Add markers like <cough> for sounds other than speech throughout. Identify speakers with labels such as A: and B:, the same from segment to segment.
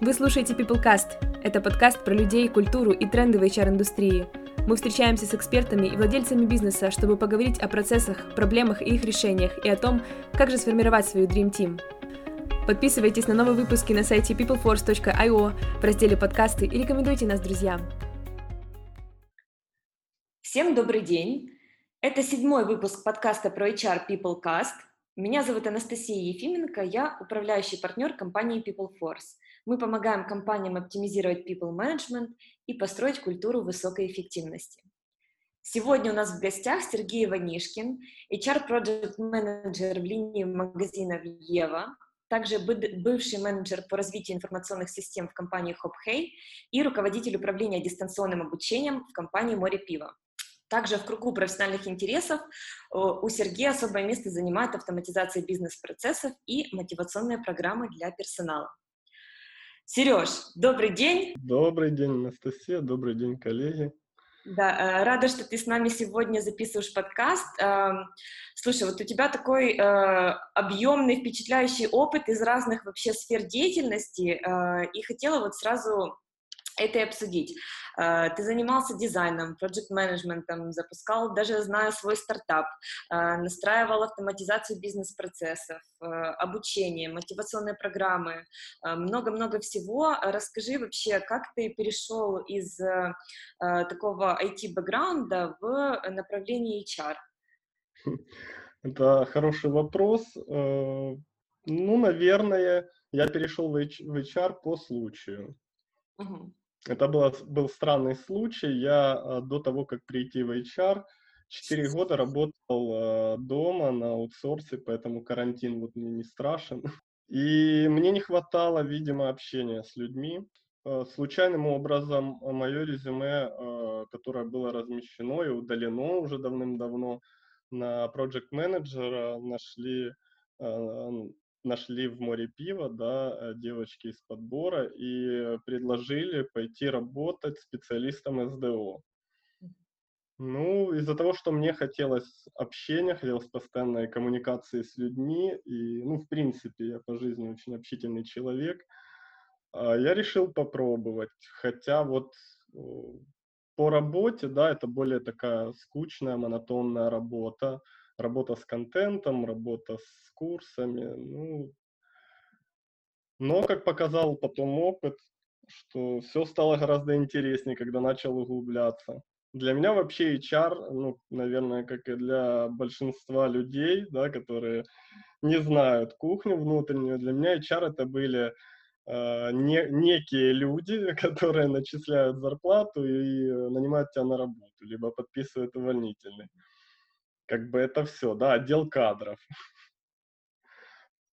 A: Вы слушаете PeopleCast. Это подкаст про людей, культуру и тренды в HR-индустрии. Мы встречаемся с экспертами и владельцами бизнеса, чтобы поговорить о процессах, проблемах и их решениях, и о том, как же сформировать свою Dream Team. Подписывайтесь на новые выпуски на сайте peopleforce.io в разделе «Подкасты» и рекомендуйте нас друзьям.
B: Всем добрый день! Это седьмой выпуск подкаста про HR PeopleCast. Меня зовут Анастасия Ефименко, я управляющий партнер компании PeopleForce. Мы помогаем компаниям оптимизировать people management и построить культуру высокой эффективности. Сегодня у нас в гостях Сергей Ванишкин, HR Project Manager в линии магазинов Ева, также бывший менеджер по развитию информационных систем в компании HopHey и руководитель управления дистанционным обучением в компании Море Пива. Также в кругу профессиональных интересов э, у Сергея особое место занимает автоматизация бизнес-процессов и мотивационные программы для персонала. Сереж, добрый день.
C: Добрый день, Анастасия, добрый день, коллеги.
B: Да, э, рада, что ты с нами сегодня записываешь подкаст. Эм, слушай, вот у тебя такой э, объемный, впечатляющий опыт из разных вообще сфер деятельности, и хотела вот сразу это и обсудить. Э, ты занимался дизайном, проект-менеджментом, запускал, даже знаю, свой стартап, э, настраивал автоматизацию бизнес-процессов, э, обучение, мотивационные программы, много-много всего. Расскажи вообще, как ты перешел из такого IT-бэкграунда в направление HR? <laughs>
C: Это хороший вопрос. Ну, наверное, я перешел в HR по случаю. Угу. Это было, был странный случай. Я а, до того, как прийти в HR, 4 года работал а, дома на аутсорсе, поэтому карантин вот мне не страшен. <laughs> И мне не хватало, видимо, общения с людьми. А, случайным образом мое резюме, которое было размещено и удалено уже давным-давно на Project Manager, нашли нашли в море пива, да, э, девочки из подбора и предложили пойти работать специалистом СДО. Ну, из-за того, что мне хотелось общения, хотелось постоянной коммуникации с людьми, и, ну, в принципе, я по жизни очень общительный человек, а, я решил попробовать. Хотя вот по работе, да, это более такая скучная, монотонная работа, работа с контентом, работа с курсами. Ну, но, как показал потом опыт, что все стало гораздо интереснее, когда начал углубляться. Для меня вообще HR, ну, наверное, как и для большинства людей, да, которые не знают кухню внутреннюю, для меня HR это были э, не, некие люди, <laughs> которые начисляют зарплату и нанимают тебя на работу, либо подписывают увольнительный как бы это все, да, отдел кадров.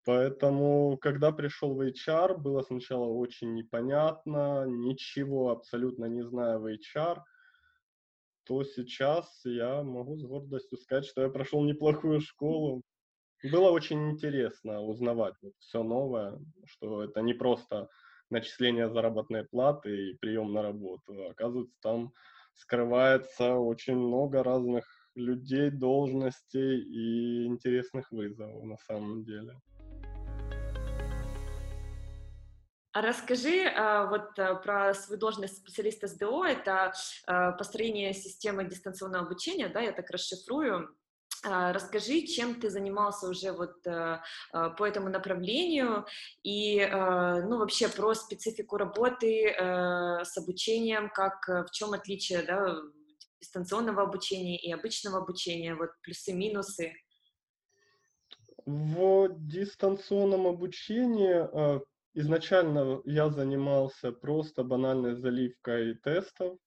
C: Поэтому, когда пришел в HR, было сначала очень непонятно, ничего абсолютно не знаю в HR, то сейчас я могу с гордостью сказать, что я прошел неплохую школу. Было очень интересно узнавать вот все новое, что это не просто начисление заработной платы и прием на работу. Оказывается, там скрывается очень много разных людей, должностей и интересных вызовов на самом деле.
B: А расскажи а, вот а, про свою должность специалиста СДО. Это а, построение системы дистанционного обучения, да, я так расшифрую. Расскажи, чем ты занимался уже вот по этому направлению и, ну, вообще про специфику работы с обучением, как в чем отличие, да, дистанционного обучения и обычного обучения, вот плюсы-минусы?
C: В дистанционном обучении э, изначально я занимался просто банальной заливкой тестов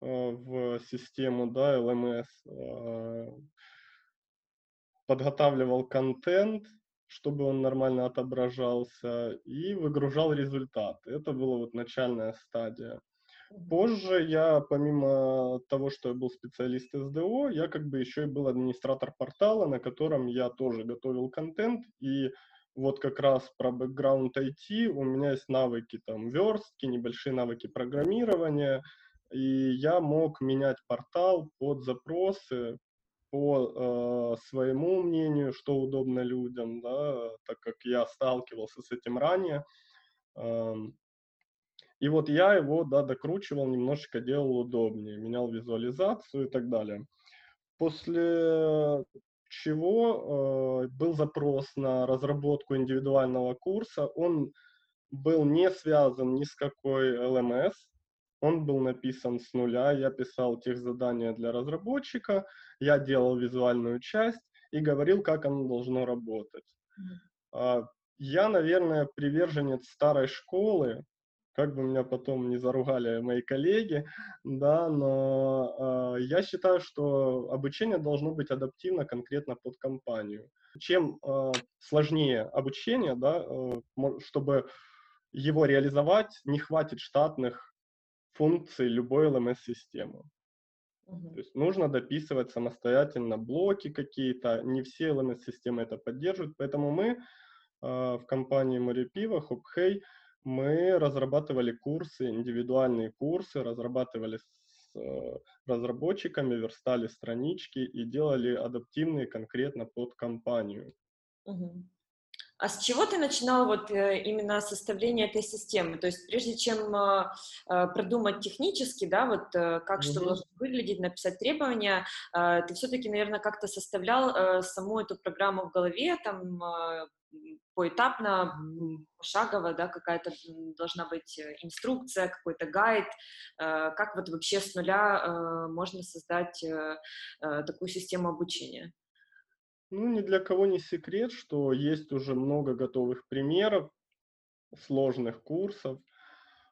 C: э, в систему, да, LMS, э, подготавливал контент, чтобы он нормально отображался, и выгружал результаты. Это была вот начальная стадия. Позже я, помимо того, что я был специалист СДО, я как бы еще и был администратор портала, на котором я тоже готовил контент, и вот как раз про бэкграунд IT у меня есть навыки там верстки, небольшие навыки программирования, и я мог менять портал под запросы, по э, своему мнению, что удобно людям, да, так как я сталкивался с этим ранее. Э, И вот я его, да, докручивал, немножечко делал удобнее, менял визуализацию и так далее. После чего э, был запрос на разработку индивидуального курса. Он был не связан ни с какой LMS, он был написан с нуля, я писал тех задания для разработчика, я делал визуальную часть и говорил, как оно должно работать. Mm-hmm. Я, наверное, приверженец старой школы, как бы меня потом не заругали мои коллеги, да, но э, я считаю, что обучение должно быть адаптивно конкретно под компанию. Чем э, сложнее обучение, да, э, чтобы его реализовать, не хватит штатных функций любой LMS-системы. То есть нужно дописывать самостоятельно блоки какие-то, не все LMS-системы это поддерживают, поэтому мы э, в компании Море Пива, HopHey, мы разрабатывали курсы, индивидуальные курсы, разрабатывали с э, разработчиками, верстали странички и делали адаптивные конкретно под компанию.
B: Угу. А с чего ты начинал вот э, именно составление этой системы? То есть прежде чем э, продумать технически, да, вот как mm-hmm. что должно выглядеть, написать требования, ты все-таки, наверное, как-то составлял саму эту программу в голове, там поэтапно, пошагово, да, какая-то должна быть э, инструкция, какой-то гайд, э, как вот вообще с нуля э, можно создать такую систему обучения?
C: Ну, ни для кого не секрет, что есть уже много готовых примеров сложных курсов.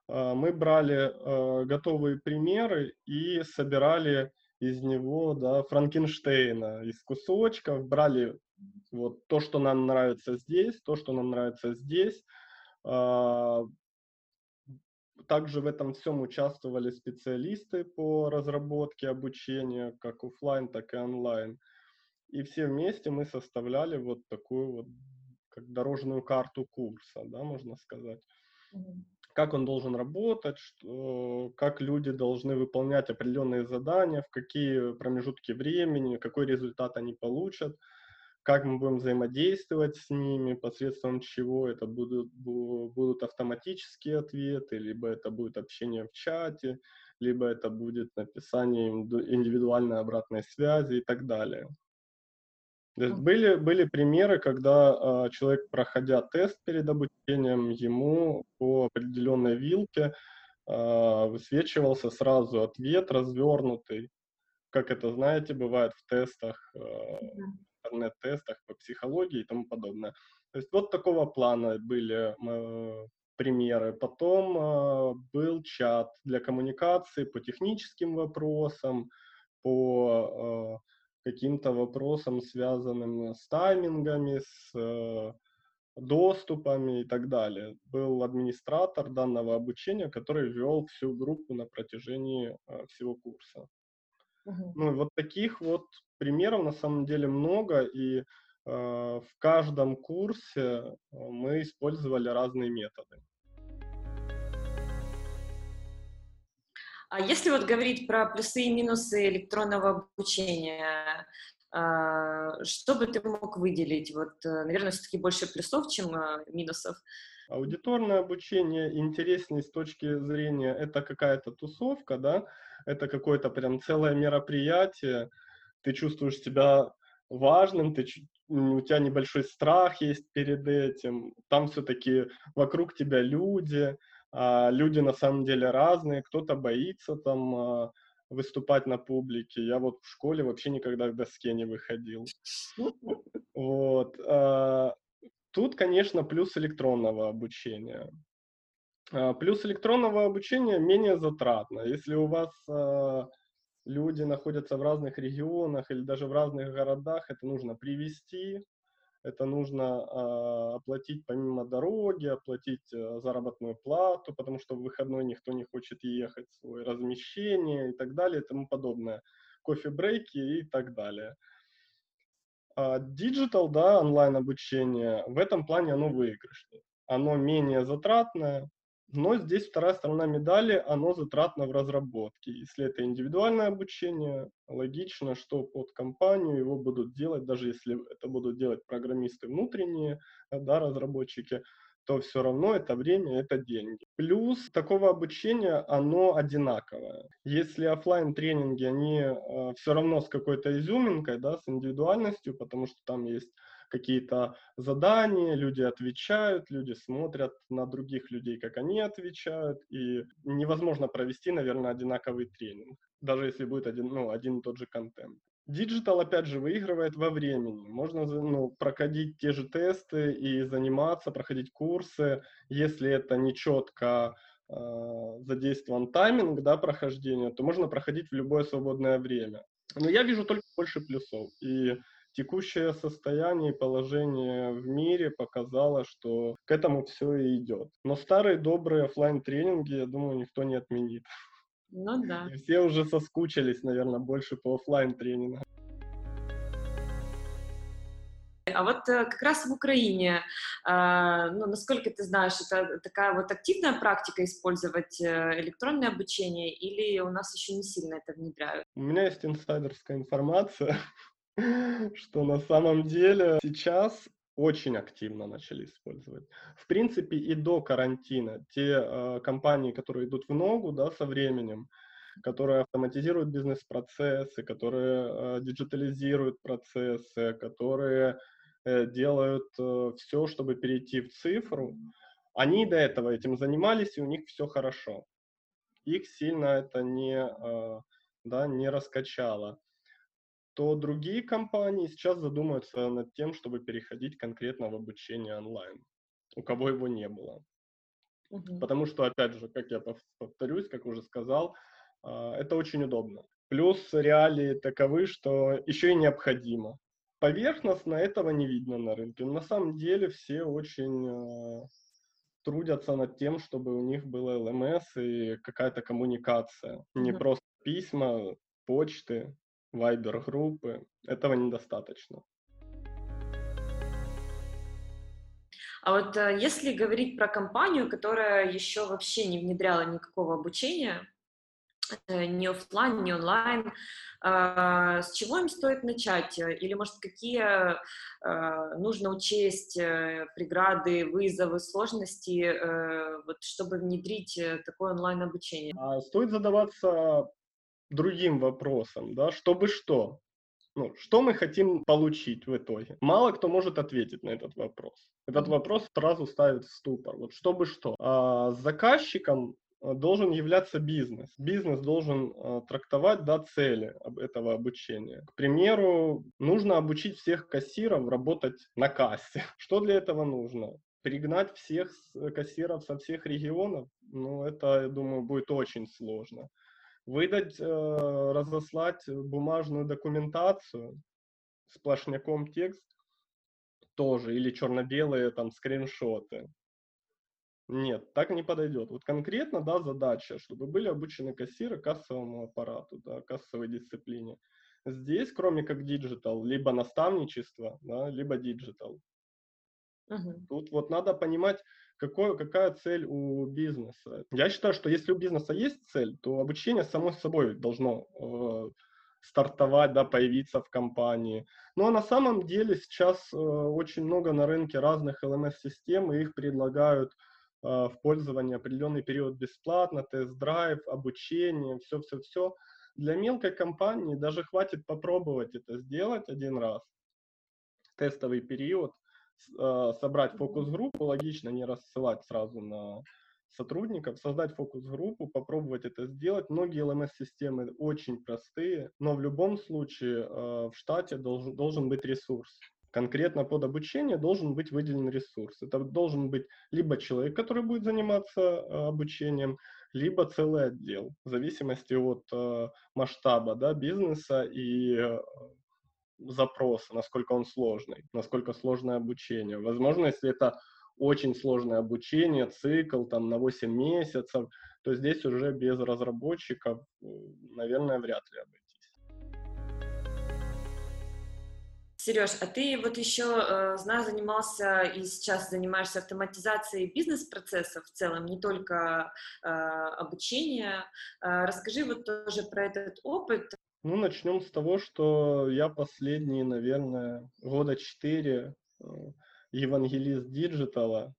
C: Мы брали готовые примеры и собирали из него да, Франкенштейна из кусочков, брали вот то, что нам нравится здесь, то, что нам нравится здесь. А, также в этом всем участвовали специалисты по разработке обучения, как офлайн, так и онлайн. И все вместе мы составляли вот такую вот как дорожную карту курса, да, можно сказать. Как он должен работать, что, как люди должны выполнять определенные задания, в какие промежутки времени, какой результат они получат как мы будем взаимодействовать с ними, посредством чего это будут, будут автоматические ответы, либо это будет общение в чате, либо это будет написание индивидуальной обратной связи и так далее. То есть были, были примеры, когда э, человек, проходя тест перед обучением, ему по определенной вилке э, высвечивался сразу ответ развернутый, как это, знаете, бывает в тестах э, интернет-тестах по психологии и тому подобное. То есть вот такого плана были э, примеры. Потом э, был чат для коммуникации по техническим вопросам, по э, каким-то вопросам, связанным с таймингами, с э, доступами и так далее. Был администратор данного обучения, который вел всю группу на протяжении э, всего курса. Uh-huh. Ну, вот таких вот примеров на самом деле много, и э, в каждом курсе э, мы использовали разные методы.
B: А если вот говорить про плюсы и минусы электронного обучения, э, что бы ты мог выделить? Вот, э, наверное, все-таки больше плюсов, чем э, минусов.
C: Аудиторное обучение интереснее с точки зрения, это какая-то тусовка, да, это какое-то прям целое мероприятие, ты чувствуешь себя важным, ты, у тебя небольшой страх есть перед этим, там все-таки вокруг тебя люди, а люди на самом деле разные, кто-то боится там а, выступать на публике. Я вот в школе вообще никогда к доске не выходил. <laughs> Вот. А, тут, конечно, плюс электронного обучения. А, плюс электронного обучения менее затратно. Если у вас люди находятся в разных регионах или даже в разных городах, это нужно привести, это нужно э, оплатить помимо дороги, оплатить э, заработную плату, потому что в выходной никто не хочет ехать, свое размещение и так далее и тому подобное, кофе-брейки и так далее. Digital, а, да, онлайн обучение, в этом плане оно выигрышнее. Оно менее затратное, но здесь вторая сторона медали, оно затратно в разработке. Если это индивидуальное обучение, логично, что под компанию его будут делать, даже если это будут делать программисты внутренние, да, разработчики, то все равно это время, это деньги. Плюс такого обучения, оно одинаковое. Если офлайн тренинги, они э, все равно с какой-то изюминкой, да, с индивидуальностью, потому что там есть какие-то задания, люди отвечают, люди смотрят на других людей, как они отвечают, и невозможно провести, наверное, одинаковый тренинг, даже если будет один, ну, один и тот же контент. Digital, опять же, выигрывает во времени. Можно ну, проходить те же тесты и заниматься, проходить курсы, если это не четко э, задействован тайминг да, прохождения, то можно проходить в любое свободное время. Но я вижу только больше плюсов. И текущее состояние и положение в мире показало, что к этому все и идет. Но старые добрые офлайн тренинги я думаю, никто не отменит.
B: Ну да.
C: И все уже соскучились, наверное, больше по офлайн тренингам.
B: А вот э, как раз в Украине, а, ну, насколько ты знаешь, это такая вот активная практика использовать э, электронное обучение или у нас еще не сильно это внедряют?
C: У меня есть инсайдерская информация, <laughs> <laughs> что на самом деле сейчас очень активно начали использовать. В принципе, и до карантина те э, компании, которые идут в ногу да, со временем, которые автоматизируют бизнес-процессы, которые э, диджитализируют процессы, которые э, делают э, все, чтобы перейти в цифру, они до этого этим занимались, и у них все хорошо. Их сильно это не, э, да, не раскачало то другие компании сейчас задумаются над тем, чтобы переходить конкретно в обучение онлайн, у кого его не было. Угу. Потому что, опять же, как я повторюсь, как уже сказал, а, это очень удобно. Плюс реалии таковы, что еще и необходимо. Поверхностно этого не видно на рынке. На самом деле все очень а, трудятся над тем, чтобы у них было ЛМС и какая-то коммуникация. Не mm просто письма, почты, вайбер-группы. Этого недостаточно.
B: А вот э, если говорить про компанию, которая еще вообще не внедряла никакого обучения, э, ни офлайн, ни онлайн, а, с чего им стоит начать? Или, может, какие нужно учесть э, преграды, вызовы, сложности, вот, чтобы внедрить такое онлайн-обучение?
C: А, стоит задаваться другим вопросом, да, чтобы что? Ну, что мы хотим получить в итоге? Мало кто может ответить на этот вопрос. Этот вопрос сразу ставит в ступор. Вот чтобы что? А, заказчиком а, должен являться бизнес. Бизнес должен а, трактовать да, цели этого обучения. К примеру, нужно обучить всех кассиров работать на кассе. <laughs> Что для этого нужно? Пригнать всех кассиров со всех регионов? Ну, это, я думаю, будет очень сложно выдать, э, разослать бумажную документацию, сплошняком текст тоже, или черно-белые там скриншоты. Нет, так не подойдет. Вот конкретно, да, задача, чтобы были обучены кассиры кассовому аппарату, да, кассовой дисциплине. Здесь, кроме как digital, либо наставничество, да, либо digital. Uh-huh. Тут вот надо понимать, какой, какая цель у бизнеса. Я считаю, что если у бизнеса есть цель, то обучение само собой должно э, стартовать, да, появиться в компании. Ну а на самом деле сейчас э, очень много на рынке разных LMS-систем, и их предлагают э, в пользование определенный период бесплатно, тест-драйв, обучение, все-все-все. Для мелкой компании даже хватит попробовать это сделать один раз, тестовый период, собрать фокус-группу, логично не рассылать сразу на сотрудников, создать фокус-группу, попробовать это сделать. Многие LMS-системы очень простые, но в любом случае а, в штате должен, быть ресурс. Конкретно под обучение должен быть выделен ресурс. Это должен быть либо человек, который будет заниматься а, обучением, либо целый отдел, в зависимости от масштаба да, бизнеса и запроса, насколько он сложный, насколько сложное обучение. Возможно, если это очень сложное обучение, цикл там на 8 месяцев, то здесь уже без разработчиков, наверное, вряд ли обойтись.
B: Сереж, а ты вот еще, э, знаю, занимался и сейчас занимаешься автоматизацией бизнес-процессов в целом, не только э, обучения. Э, расскажи вот тоже про этот опыт.
C: Ну, начнем с того, что я последние, наверное, года четыре э, евангелист диджитала.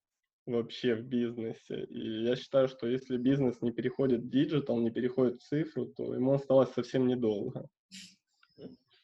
C: вообще в бизнесе. И я считаю, что если бизнес не переходит в digital, не переходит в цифру, то ему осталось совсем недолго.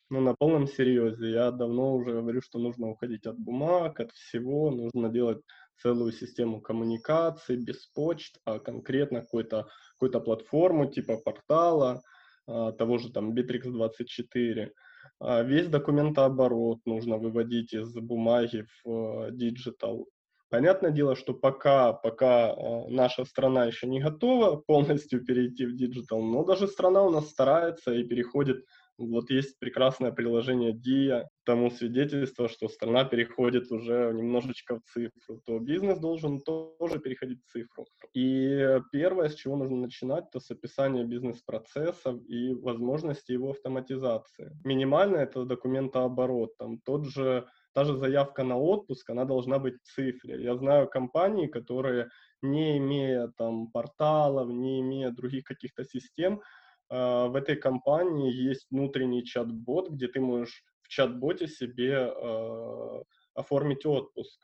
C: Ну, на полном серьезе. Я давно уже говорю, что нужно уходить от бумаг, от всего. Нужно делать целую систему коммуникаций без почт, а конкретно какую-то какую платформу типа портала, того же там Битрикс24. А, весь документооборот нужно выводить из бумаги в digital. Понятное дело, что пока, пока а, наша страна еще не готова полностью перейти в digital, но даже страна у нас старается и переходит вот есть прекрасное приложение Дія, тому свидетельство, что страна переходит уже немножечко в цифру, то бизнес должен тоже переходить в цифру. И первое, с чего нужно начинать, это с описания бизнес-процессов и возможности его автоматизации. Минимально это документооборот, там тот же та же заявка на отпуск, она должна быть в цифре. Я знаю компании, которые, не имея там порталов, не имея других каких-то систем, в этой компании есть внутренний чат-бот, где ты можешь в чат-боте себе э, оформить отпуск.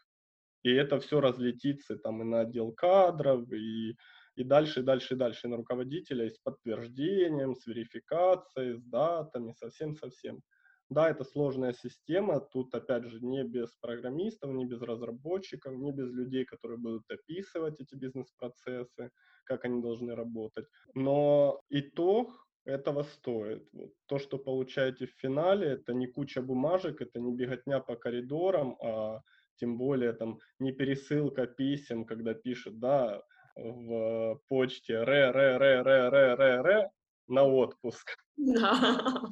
C: И это все разлетится там и на отдел кадров, и, и дальше, и дальше, и дальше на руководителя, и с подтверждением, с верификацией, с датами, совсем-совсем. Да, это сложная система, тут опять же не без программистов, не без разработчиков, не без людей, которые будут описывать эти бизнес-процессы, как они должны работать. Но итог этого стоит. То, что получаете в финале, это не куча бумажек, это не беготня по коридорам, а тем более там не пересылка писем, когда пишет, да, в почте ре ре ре ре ре ре ре на отпуск.
B: Да. <laughs>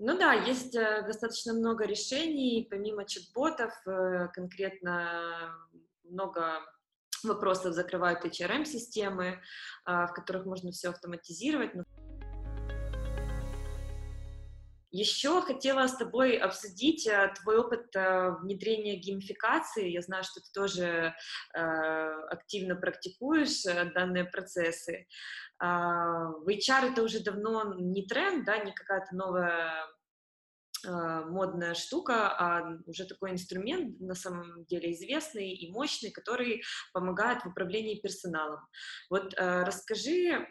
B: Ну да, есть э, достаточно много решений, помимо чат-ботов, э, конкретно много вопросов закрывают HRM-системы, а, в которых можно все автоматизировать. Еще хотела с тобой обсудить э, твой опыт э, внедрения геймификации. Я знаю, что ты тоже э, активно практикуешь данные процессы. А, в HR это уже давно не тренд, да, не какая-то новая модная штука, а уже такой инструмент на самом деле известный и мощный, который помогает в управлении персоналом. Вот расскажи,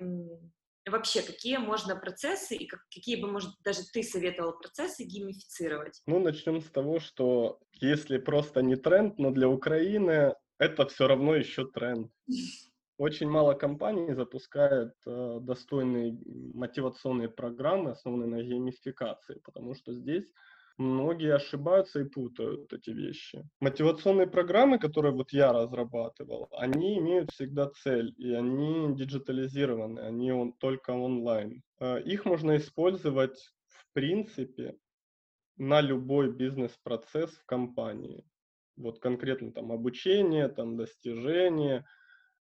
B: вообще, какие можно процессы и как, какие бы, может, даже ты советовал процессы геймифицировать?
C: Ну, начнем с того, что если просто не тренд, но для Украины это все равно еще тренд. Очень мало компаний запускают э, достойные мотивационные программы, основанные на геймификации, потому что здесь многие ошибаются и путают эти вещи. Мотивационные программы, которые вот я разрабатывал, они имеют всегда цель, и они диджитализированы, они он, только онлайн. А, их можно использовать в принципе на любой бизнес-процесс в компании. Вот конкретно там обучение, там достижение,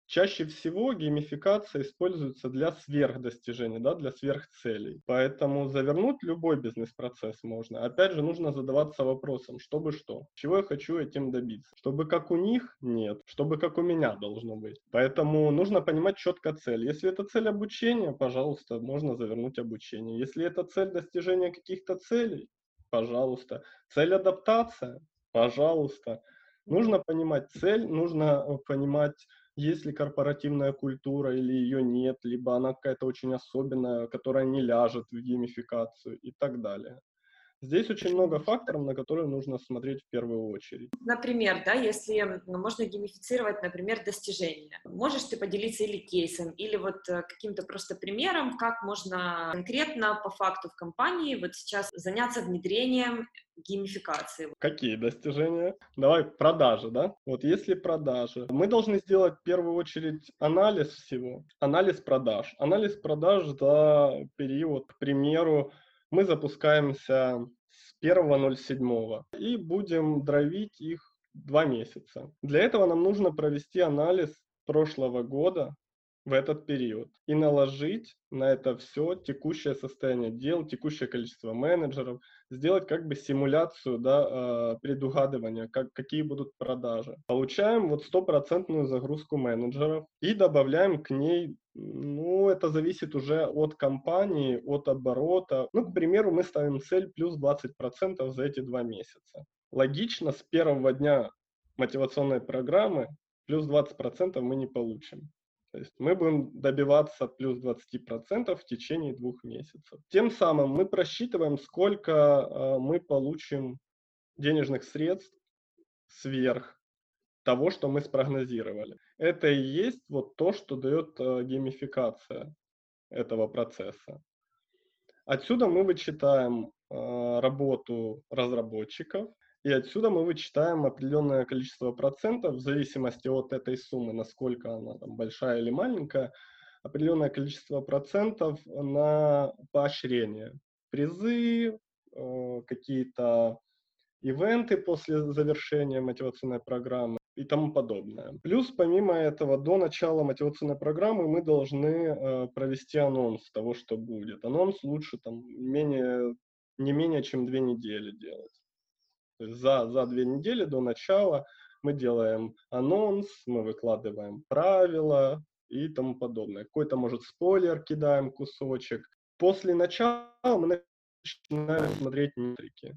C: Чаще всего геймификация используется для сверхдостижения, да, для сверхцелей. Поэтому завернуть любой бизнес-процесс можно. Опять же, нужно задаваться вопросом, чтобы что? Чего я хочу этим добиться? Чтобы как у них? Нет. Чтобы как у меня должно быть. Поэтому нужно понимать четко цель. Если это цель обучения, пожалуйста, можно завернуть обучение. Если это цель достижения каких-то целей, пожалуйста. Цель адаптация, пожалуйста. Нужно понимать цель, нужно э, понимать есть ли корпоративная культура или ее нет, либо она какая-то очень особенная, которая не ляжет в геймификацию и так далее. Здесь очень много факторов, на которые нужно смотреть в первую очередь.
B: Например, да, если ну, можно геймифицировать, например, достижения. Можешь ты поделиться или кейсом, или вот э, каким-то просто примером, как можно конкретно по факту в компании вот сейчас заняться внедрением геймификации.
C: Какие достижения? Давай продажи, да? Вот если продажи, мы должны сделать в первую очередь анализ всего, анализ продаж. Анализ продаж за период, к примеру, мы запускаемся с 1.07 и будем дровить их два месяца. Для этого нам нужно провести анализ прошлого года, в этот период и наложить на это все текущее состояние дел, текущее количество менеджеров, сделать как бы симуляцию да, а, предугадывания, как, какие будут продажи. Получаем вот стопроцентную загрузку менеджеров и добавляем к ней, ну, это зависит уже от компании, от оборота. Ну, к примеру, мы ставим цель плюс 20% за эти два месяца. Логично с первого дня мотивационной программы плюс 20% мы не получим. То есть мы будем добиваться плюс 20% в течение двух месяцев. Тем самым мы просчитываем, сколько э, мы получим денежных средств сверх того, что мы спрогнозировали. Это и есть вот то, что дает э, геймификация этого процесса. Отсюда мы вычитаем э, работу разработчиков, и отсюда мы вычитаем определенное количество процентов в зависимости от этой суммы, насколько она там большая или маленькая, определенное количество процентов на поощрение. Призы, э, какие-то ивенты после завершения мотивационной программы и тому подобное. Плюс, помимо этого, до начала мотивационной программы мы должны э, провести анонс того, что будет. Анонс лучше там менее, не менее чем две недели делать. За, за две недели до начала мы делаем анонс, мы выкладываем правила и тому подобное. Какой-то, может, спойлер кидаем кусочек. После начала мы начинаем смотреть метрики.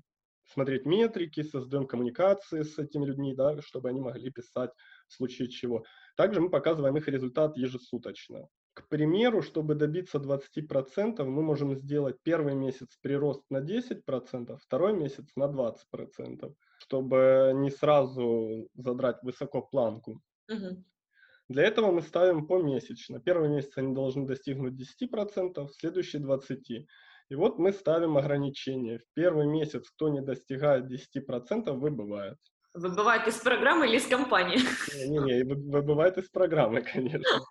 C: Смотреть метрики, создаем коммуникации с этими людьми, да, чтобы они могли писать в случае чего. Также мы показываем их результат ежесуточно. К примеру, чтобы добиться 20%, мы можем сделать первый месяц прирост на 10%, второй месяц на 20%, чтобы не сразу задрать высоко планку. Угу. Для этого мы ставим помесячно. Первый месяц они должны достигнуть 10%, следующий 20%. И вот мы ставим ограничение. В первый месяц, кто не достигает 10%, выбывает.
B: Выбывает из программы или из компании?
C: Не-не, выбывает из программы, конечно.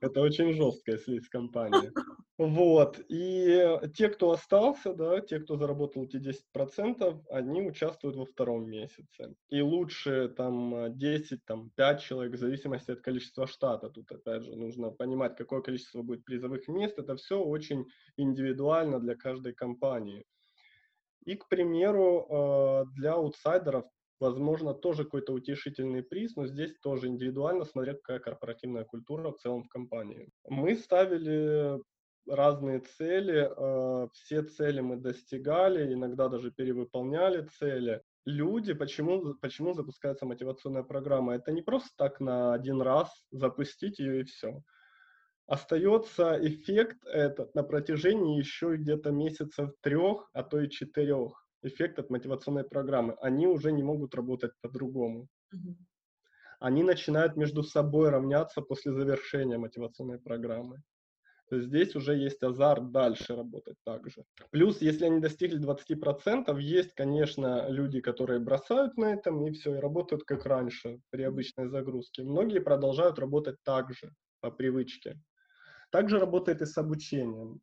C: Это очень жестко, если из компании. Вот. И те, кто остался, да, те, кто заработал эти 10%, они участвуют во втором месяце. И лучше там 10, там 5 человек, в зависимости от количества штата. Тут, опять же, нужно понимать, какое количество будет призовых мест. Это все очень индивидуально для каждой компании. И, к примеру, э, для аутсайдеров возможно, тоже какой-то утешительный приз, но здесь тоже индивидуально, смотря какая корпоративная культура в целом в компании. Мы ставили разные цели, э, все цели мы достигали, иногда даже перевыполняли цели. Люди, почему, почему запускается мотивационная программа? Это не просто так на один раз запустить ее и все. Остается эффект этот на протяжении еще где-то месяцев трех, а то и четырех эффект от мотивационной программы. Они уже не могут работать по-другому. Угу. Они начинают между собой равняться после завершения мотивационной программы. То есть здесь уже есть азарт дальше работать также. Плюс, если они достигли 20%, есть, конечно, люди, которые бросают на этом и все, и работают как раньше при обычной загрузке. Многие продолжают работать так же, по привычке. Также работает и с обучением.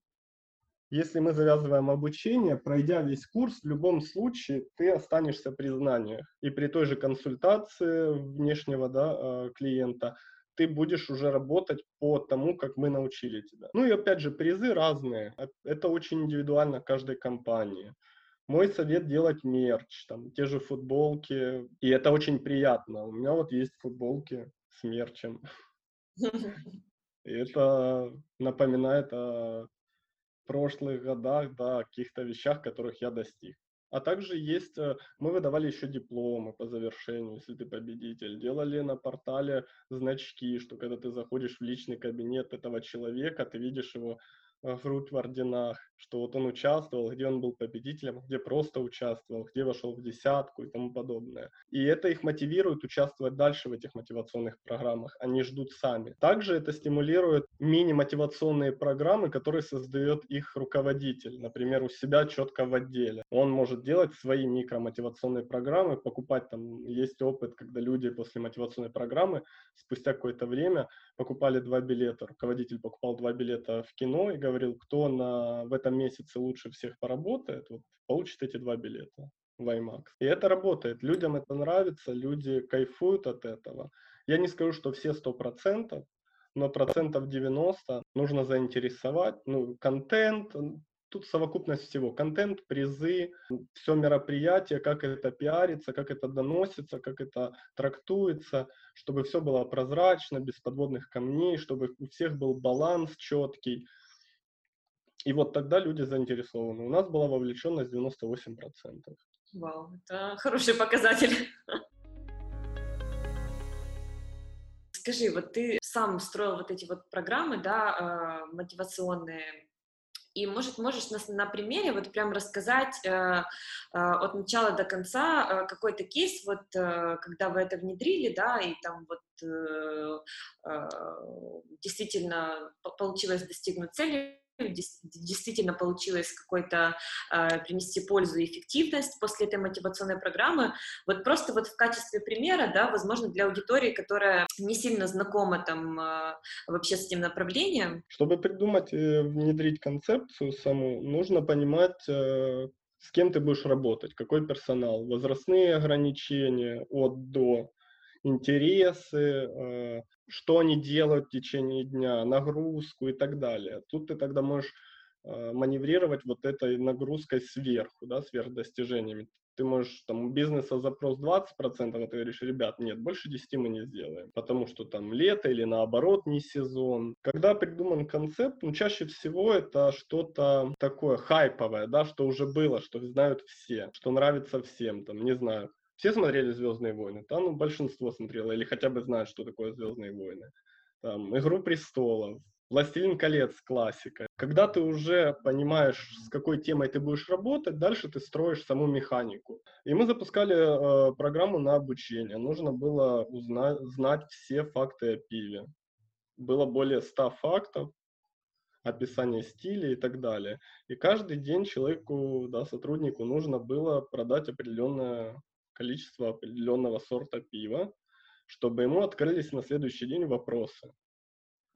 C: Если мы завязываем обучение, пройдя весь курс, в любом случае ты останешься при знаниях. И при той же консультации внешнего да, а, клиента ты будешь уже работать по тому, как мы научили тебя. Ну и опять же, призы разные. Это очень индивидуально каждой компании. Мой совет делать мерч, там, те же футболки. И это очень приятно. У меня вот есть футболки с мерчем. <laughs> И это напоминает о прошлых годах, да, о каких-то вещах, которых я достиг. А также есть, э, мы выдавали еще дипломы по завершению, если ты победитель. Делали на портале значки, что когда ты заходишь в личный кабинет этого человека, ты видишь его грудь в орденах, что вот он участвовал, где он был победителем, где просто участвовал, где вошел в десятку и тому подобное. И это их мотивирует участвовать дальше в этих мотивационных программах. Они ждут сами. Также это стимулирует мини-мотивационные программы, которые создает их руководитель. Например, у себя четко в отделе. Он может делать свои микромотивационные программы, покупать там, есть опыт, когда люди после мотивационной программы спустя какое-то время покупали два билета. Руководитель покупал два билета в кино и говорил, кто на, в этом месяце лучше всех поработает, вот, получит эти два билета в IMAX. И это работает. Людям это нравится, люди кайфуют от этого. Я не скажу, что все сто процентов, но процентов 90 нужно заинтересовать. Ну, контент, тут совокупность всего. Контент, призы, все мероприятие, как это пиарится, как это доносится, как это трактуется, чтобы все было прозрачно, без подводных камней, чтобы у всех был баланс четкий. И вот тогда люди заинтересованы. У нас была вовлеченность 98%.
B: Вау, это хороший показатель. Скажи, вот ты сам строил вот эти вот программы, да, э, мотивационные, и, может, можешь на, на примере вот прям рассказать э, э, от начала до конца э, какой-то кейс, вот э, когда вы это внедрили, да, и там вот э, э, действительно получилось достигнуть цели, действительно получилось какой-то э, принести пользу и эффективность после этой мотивационной программы. Вот просто вот в качестве примера, да, возможно, для аудитории, которая не сильно знакома там э, вообще с этим направлением.
C: Чтобы придумать и внедрить концепцию саму, нужно понимать, э, с кем ты будешь работать, какой персонал, возрастные ограничения от до, интересы, э, что они делают в течение дня, нагрузку и так далее. Тут ты тогда можешь э, маневрировать вот этой нагрузкой сверху, да, сверхдостижениями. Ты можешь, там, у бизнеса запрос 20%, а ты говоришь, ребят, нет, больше 10 мы не сделаем, потому что там лето или наоборот не сезон. Когда придуман концепт, ну, чаще всего это что-то такое хайповое, да, что уже было, что знают все, что нравится всем, там, не знаю, все смотрели «Звездные войны», там ну, большинство смотрело, или хотя бы знают, что такое «Звездные войны». Там, «Игру престолов», «Властелин колец» классика. Когда ты уже понимаешь, с какой темой ты будешь работать, дальше ты строишь саму механику. И мы запускали э, программу на обучение. Нужно было узнать, знать все факты о пиве. Было более 100 фактов, описание стиля и так далее. И каждый день человеку, да, сотруднику нужно было продать определенное количество определенного сорта пива, чтобы ему открылись на следующий день вопросы.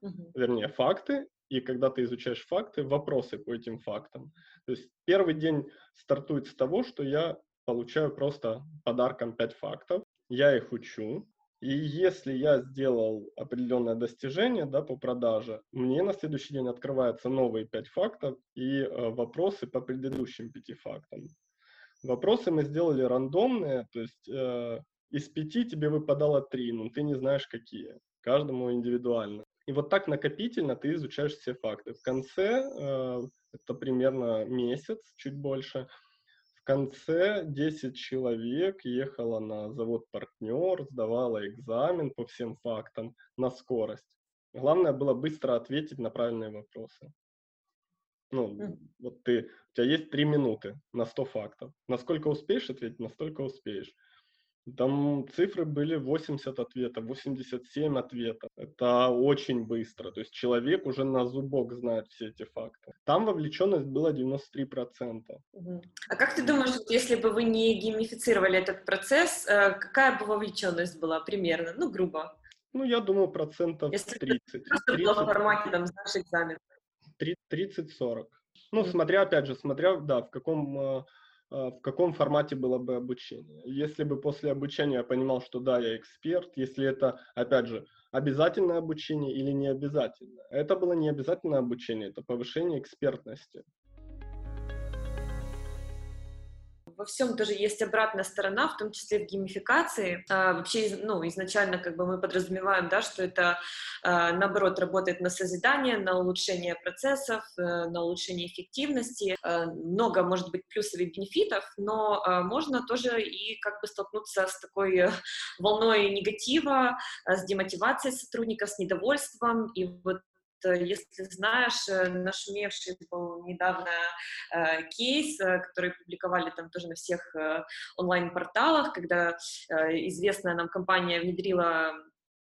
C: Угу. Вернее, факты, и когда ты изучаешь факты, вопросы по этим фактам. То есть первый день стартует с того, что я получаю просто подарком 5 фактов, я их учу, и если я сделал определенное достижение да, по продаже, мне на следующий день открываются новые 5 фактов и э, вопросы по предыдущим 5 фактам. Вопросы мы сделали рандомные, то есть э, из пяти тебе выпадало три, но ты не знаешь какие, каждому индивидуально. И вот так накопительно ты изучаешь все факты. В конце, э, это примерно месяц, чуть больше, в конце 10 человек ехало на завод партнер, сдавало экзамен по всем фактам на скорость. Главное было быстро ответить на правильные вопросы. Ну, вот ты, у тебя есть три минуты на 100 фактов. Насколько успеешь ответить, настолько успеешь. Там цифры были 80 ответов, 87 ответов. Это очень быстро. То есть человек уже на зубок знает все эти факты. Там вовлеченность была 93%.
B: А как ты думаешь, если бы вы не геймифицировали этот процесс, э, какая бы вовлеченность была примерно? Ну, грубо.
C: Ну, я думаю, процентов если 30.
B: Просто 30. было в формате, там, знаешь, экзамен.
C: 30-40. Ну, смотря, опять же, смотря, да, в каком, э, э, в каком формате было бы обучение. Если бы после обучения я понимал, что да, я эксперт, если это, опять же, обязательное обучение или не обязательное. Это было не обязательное обучение, это повышение экспертности.
B: Во всем тоже есть обратная сторона, в том числе в геймификации. А, вообще, ну, изначально как бы мы подразумеваем, да, что это, а, наоборот, работает на созидание, на улучшение процессов, э, на улучшение эффективности. А, много, может быть, плюсов и бенефитов, но а, можно тоже и как бы столкнуться с такой волной негатива, а, с демотивацией сотрудников, с недовольством, и вот если знаешь, э, нашумевший был недавно э, кейс, э, который публиковали там тоже на всех э, онлайн-порталах, когда э, известная нам компания внедрила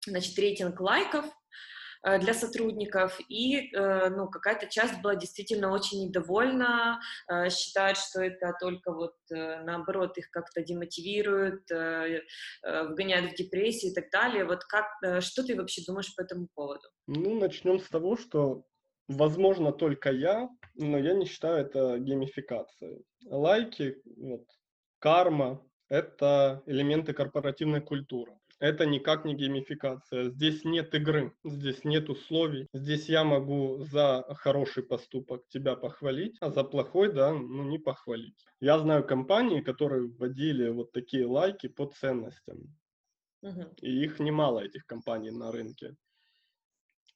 B: значит, рейтинг лайков, Э, для сотрудников, и э, ну, какая-то часть была действительно очень недовольна, э, считает, что это только вот наоборот их как-то демотивирует, вгоняет в депрессию и так далее. Вот как, что ты вообще думаешь по этому поводу?
C: Ну, начнем с того, что возможно только я, но я не считаю это геймификацией. Лайки, вот, карма — это элементы корпоративной культуры это никак не геймификация. Здесь нет игры, здесь нет условий. Здесь я могу за хороший поступок тебя похвалить, а за плохой, да, ну не похвалить. Я знаю компании, которые вводили вот такие лайки по ценностям. Угу. И их немало, этих компаний на рынке.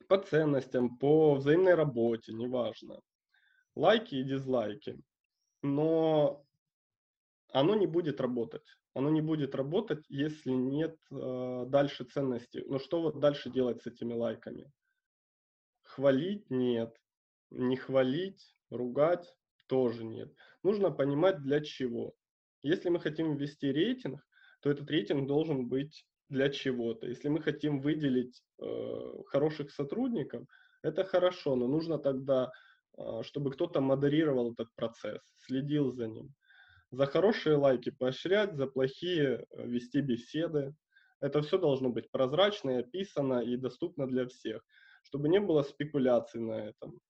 C: По ценностям, по взаимной работе, неважно. Лайки и дизлайки. Но оно не будет работать оно не будет работать, если нет э, дальше ценности. Но что вот дальше делать с этими лайками? Хвалить нет, не хвалить, ругать тоже нет. Нужно понимать для чего. Если мы хотим ввести рейтинг, то этот рейтинг должен быть для чего-то. Если мы хотим выделить э, хороших сотрудников, это хорошо, но нужно тогда, э, чтобы кто-то модерировал этот процесс, следил за ним. За хорошие лайки поощрять, за плохие э, вести беседы. Это все должно быть прозрачно, описано и доступно для всех, чтобы не было спекуляций на этом.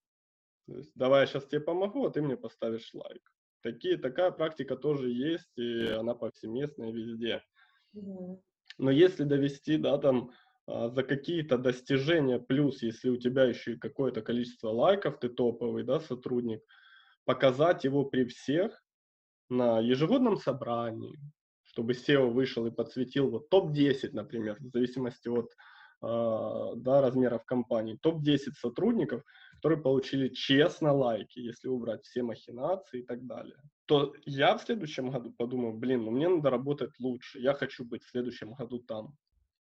C: То есть, давай я сейчас тебе помогу, а ты мне поставишь лайк. Такие, такая практика тоже есть, и она повсеместная везде. Но если довести, да, там, а, за какие-то достижения, плюс, если у тебя еще и какое-то количество лайков, ты топовый, да, сотрудник, показать его при всех на ежегодном собрании, чтобы SEO вышел и подсветил вот топ-10, например, в зависимости от э, да, размеров компании, топ-10 сотрудников, которые получили честно лайки, если убрать все махинации и так далее, то я в следующем году подумаю, блин, ну мне надо работать лучше, я хочу быть в следующем году там.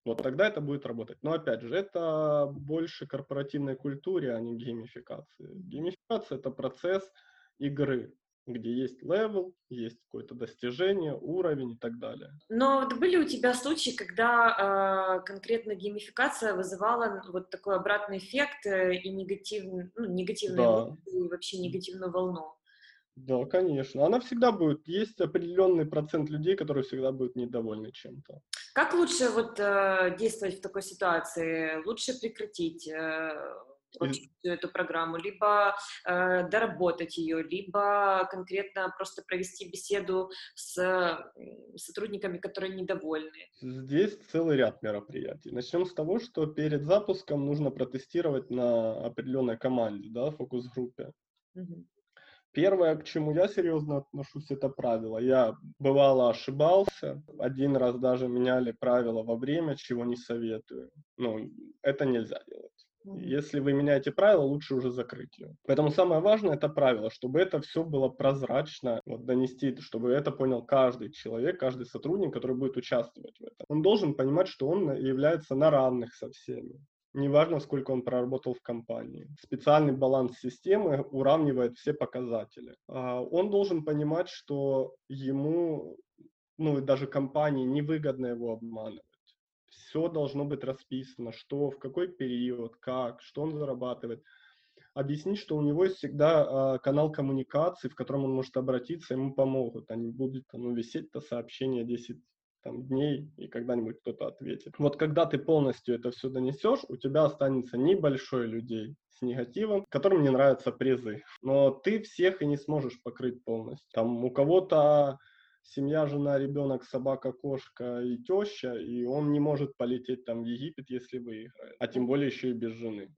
C: Вот тогда это будет работать. Но опять же, это больше корпоративной культуре, а не геймификации. Геймификация – это процесс игры где есть level, есть какое-то достижение, уровень и так далее.
B: Но вот были у тебя случаи, когда э, конкретно геймификация вызывала вот такой обратный эффект э, и негативный, ну, негативную да. и вообще негативную волну?
C: Да, конечно. Она всегда будет. Есть определенный процент людей, которые всегда будут недовольны чем-то.
B: Как лучше вот э, действовать в такой ситуации? Лучше прекратить э, всю эту программу, либо э, доработать ее, либо конкретно просто провести беседу с сотрудниками, которые недовольны.
C: Здесь целый ряд мероприятий. Начнем с того, что перед запуском нужно протестировать на определенной команде, да, фокус-группе. Угу. Первое, к чему я серьезно отношусь, это правило. Я бывало ошибался, один раз даже меняли правила во время, чего не советую. Ну, это нельзя делать. Если вы меняете правила, лучше уже закрыть ее. Поэтому самое важное это правило, чтобы это все было прозрачно, вот донести, чтобы это понял каждый человек, каждый сотрудник, который будет участвовать в этом. Он должен понимать, что он является на равных со всеми. Неважно, сколько он проработал в компании. Специальный баланс системы уравнивает все показатели. А, он должен понимать, что ему, ну и даже компании невыгодно его обманывать все должно быть расписано, что, в какой период, как, что он зарабатывает. Объяснить, что у него есть всегда э, канал коммуникации, в котором он может обратиться, ему помогут. Они будут ну, висеть то сообщение 10 там, дней, и когда-нибудь кто-то ответит. Вот когда ты полностью это все донесешь, у тебя останется небольшой людей с негативом, которым не нравятся призы. Но ты всех и не сможешь покрыть полностью. Там у кого-то семья, жена, ребенок, собака, кошка и теща, и он не может полететь там в Египет, если выиграет, а тем более еще и без жены.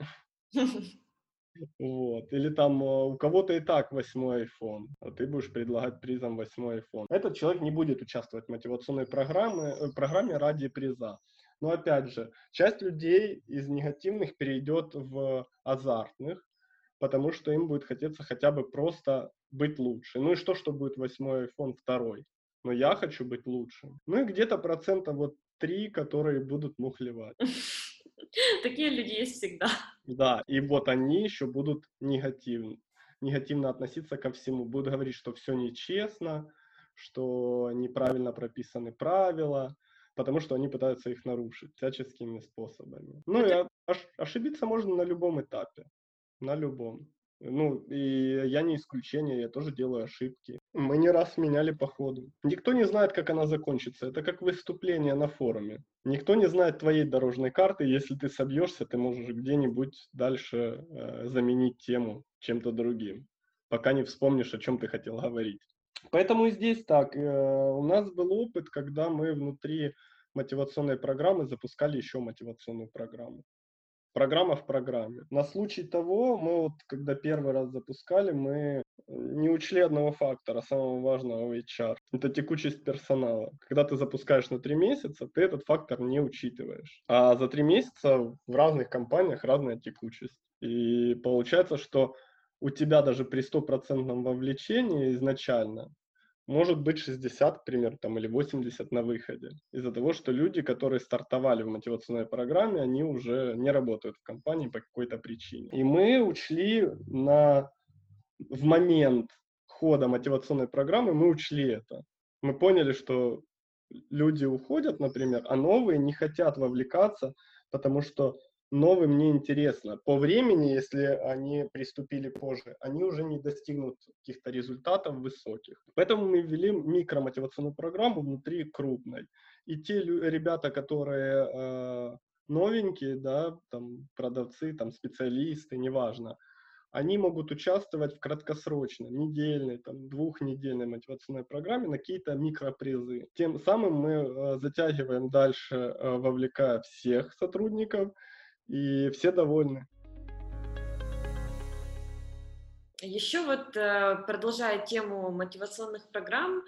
C: Вот. Или там э, у кого-то и так восьмой iPhone, а ты будешь предлагать призом восьмой iPhone. Этот человек не будет участвовать в мотивационной программе, э, программе ради приза. Но опять же, часть людей из негативных перейдет в азартных, потому что им будет хотеться хотя бы просто быть лучше. Ну и что, что будет восьмой iPhone второй? Но я хочу быть лучшим. Ну и где-то процентов вот три, которые будут мухлевать. <laughs>
B: Такие люди есть всегда.
C: Да, и вот они еще будут негативно, негативно относиться ко всему, будут говорить, что все нечестно, что неправильно прописаны правила, потому что они пытаются их нарушить всяческими способами. Ну и ошибиться можно на любом этапе, на любом. Ну, и я не исключение, я тоже делаю ошибки. Мы не раз меняли по ходу. Никто не знает, как она закончится. Это как выступление на форуме. Никто не знает твоей дорожной карты. Если ты собьешься, ты можешь где-нибудь дальше э, заменить тему чем-то другим, пока не вспомнишь, о чем ты хотел говорить. Поэтому здесь так. Э, у нас был опыт, когда мы внутри мотивационной программы запускали еще мотивационную программу программа в программе. На случай того, мы вот, когда первый раз запускали, мы не учли одного фактора, самого важного в HR. Это текучесть персонала. Когда ты запускаешь на три месяца, ты этот фактор не учитываешь. А за три месяца в разных компаниях разная текучесть. И получается, что у тебя даже при стопроцентном вовлечении изначально может быть 60, к примеру, там, или 80 на выходе. Из-за того, что люди, которые стартовали в мотивационной программе, они уже не работают в компании по какой-то причине. И мы учли на, в момент хода мотивационной программы, мы учли это. Мы поняли, что люди уходят, например, а новые не хотят вовлекаться, потому что новым неинтересно. По времени, если они приступили позже, они уже не достигнут каких-то результатов высоких. Поэтому мы ввели микромотивационную программу внутри крупной. И те ребята, которые э, новенькие, да, там продавцы, там специалисты, неважно, они могут участвовать в краткосрочной, недельной, там, двухнедельной мотивационной программе на какие-то микропризы. Тем самым мы э, затягиваем дальше, э, вовлекая всех сотрудников, и все довольны.
B: Еще вот э, продолжая тему мотивационных программ,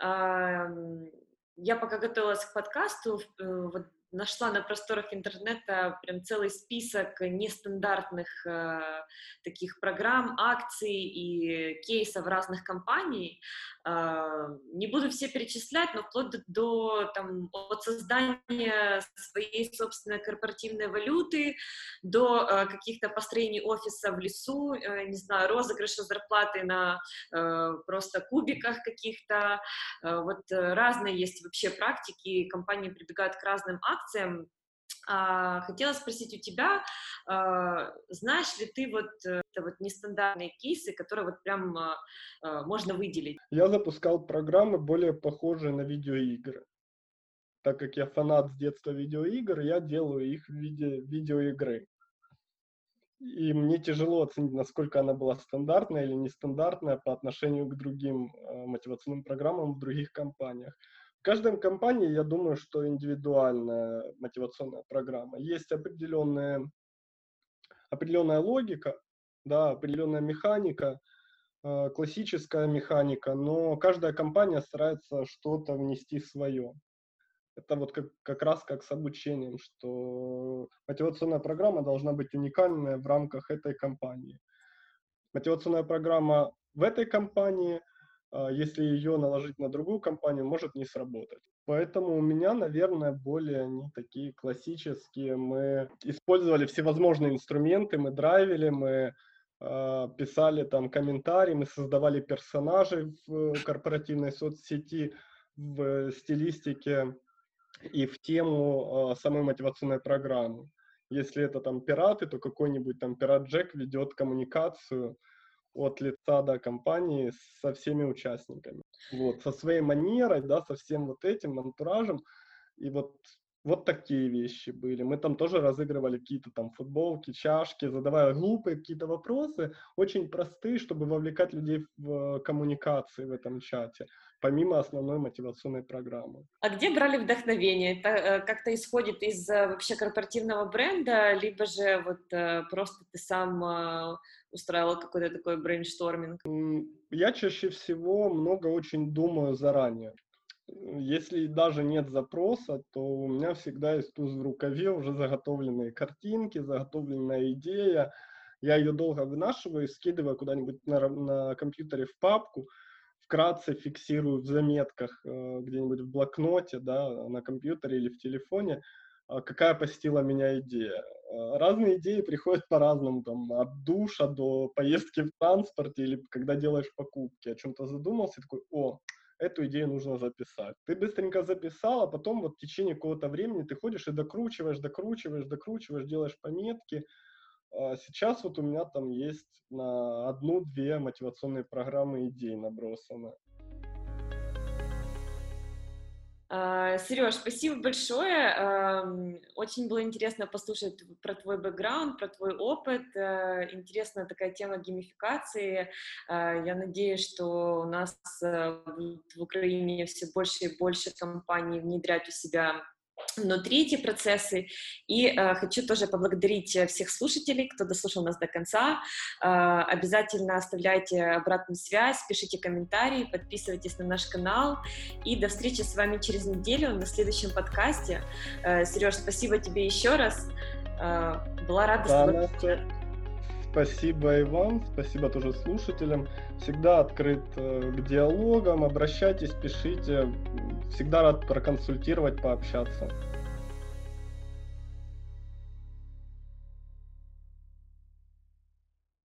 B: я пока готовилась к подкасту, вот нашла на просторах интернета прям целый список нестандартных э, таких программ, акций и кейсов разных компаний. Э, не буду все перечислять, но вплоть до, там, от создания своей собственной корпоративной валюты до э, каких-то построений офиса в лесу, э, не знаю, розыгрыша зарплаты на э, просто кубиках каких-то. Э, вот разные есть вообще практики, компании прибегают к разным акциям. А, хотела спросить у тебя, а, знаешь ли ты вот, э, вот нестандартные кейсы, которые вот прям а, можно выделить?
C: Я запускал программы, более похожие на видеоигры. Так как я фанат с детства видеоигр, я делаю их в виде видеоигры. И мне тяжело оценить, насколько она была стандартная или нестандартная по отношению к другим мотивационным программам в других компаниях. В каждой компании, я думаю, что индивидуальная мотивационная программа. Есть определенная, определенная логика, да, определенная механика, э, классическая механика, но каждая компания старается что-то внести свое. Это вот как, как раз как с обучением, что мотивационная программа должна быть уникальная в рамках этой компании. Мотивационная программа в этой компании – если ее наложить на другую компанию, может не сработать. Поэтому у меня, наверное, более они такие классические. Мы использовали всевозможные инструменты, мы драйвили, мы э, писали там комментарии, мы создавали персонажей в корпоративной соцсети в стилистике и в тему э, самой мотивационной программы. Если это там пираты, то какой-нибудь там пират Джек ведет коммуникацию, от лица да, компании со всеми участниками. Вот, со своей манерой, да, со всем вот этим антуражем. И вот, вот такие вещи были. Мы там тоже разыгрывали какие-то там футболки, чашки, задавая глупые какие-то вопросы, очень простые, чтобы вовлекать людей в коммуникации в этом чате помимо основной мотивационной программы.
B: А где брали вдохновение? Это э, как-то исходит из э, вообще корпоративного бренда, либо же вот э, просто ты сам устраивал какой-то такой brainstorming?
C: Я чаще всего много очень думаю заранее. Если даже нет запроса, то у меня всегда есть туз в рукаве, уже заготовленные картинки, заготовленная идея. Я ее долго вынашиваю, скидываю куда-нибудь на, на компьютере в папку, вкратце фиксирую в заметках э, где-нибудь в блокноте, да, на компьютере или в телефоне, э, какая посетила меня идея. Э, разные идеи приходят по-разному, там, от душа до поездки в транспорте или когда делаешь покупки, о чем-то задумался, такой, о, эту идею нужно записать. Ты быстренько записал, а потом вот в течение какого-то времени ты ходишь и докручиваешь, докручиваешь, докручиваешь, делаешь пометки, а сейчас вот у меня там есть на одну-две мотивационные программы идей набросано.
B: Сереж, спасибо большое. Очень было интересно послушать про твой бэкграунд, про твой опыт. Э, интересная такая тема геймификации. А, я надеюсь, что у нас э, в Украине все больше и больше компаний внедрять у себя внутри эти процессы. И э, хочу тоже поблагодарить э, всех слушателей, кто дослушал нас до конца. Э, обязательно оставляйте обратную связь, пишите комментарии, подписывайтесь на наш канал. И до встречи с вами через неделю на следующем подкасте. Э, Сереж, спасибо тебе еще раз. Э, была рада да, с тобой.
C: Спасибо и вам, спасибо тоже слушателям. Всегда открыт э, к диалогам, обращайтесь, пишите. Всегда рад проконсультировать, пообщаться.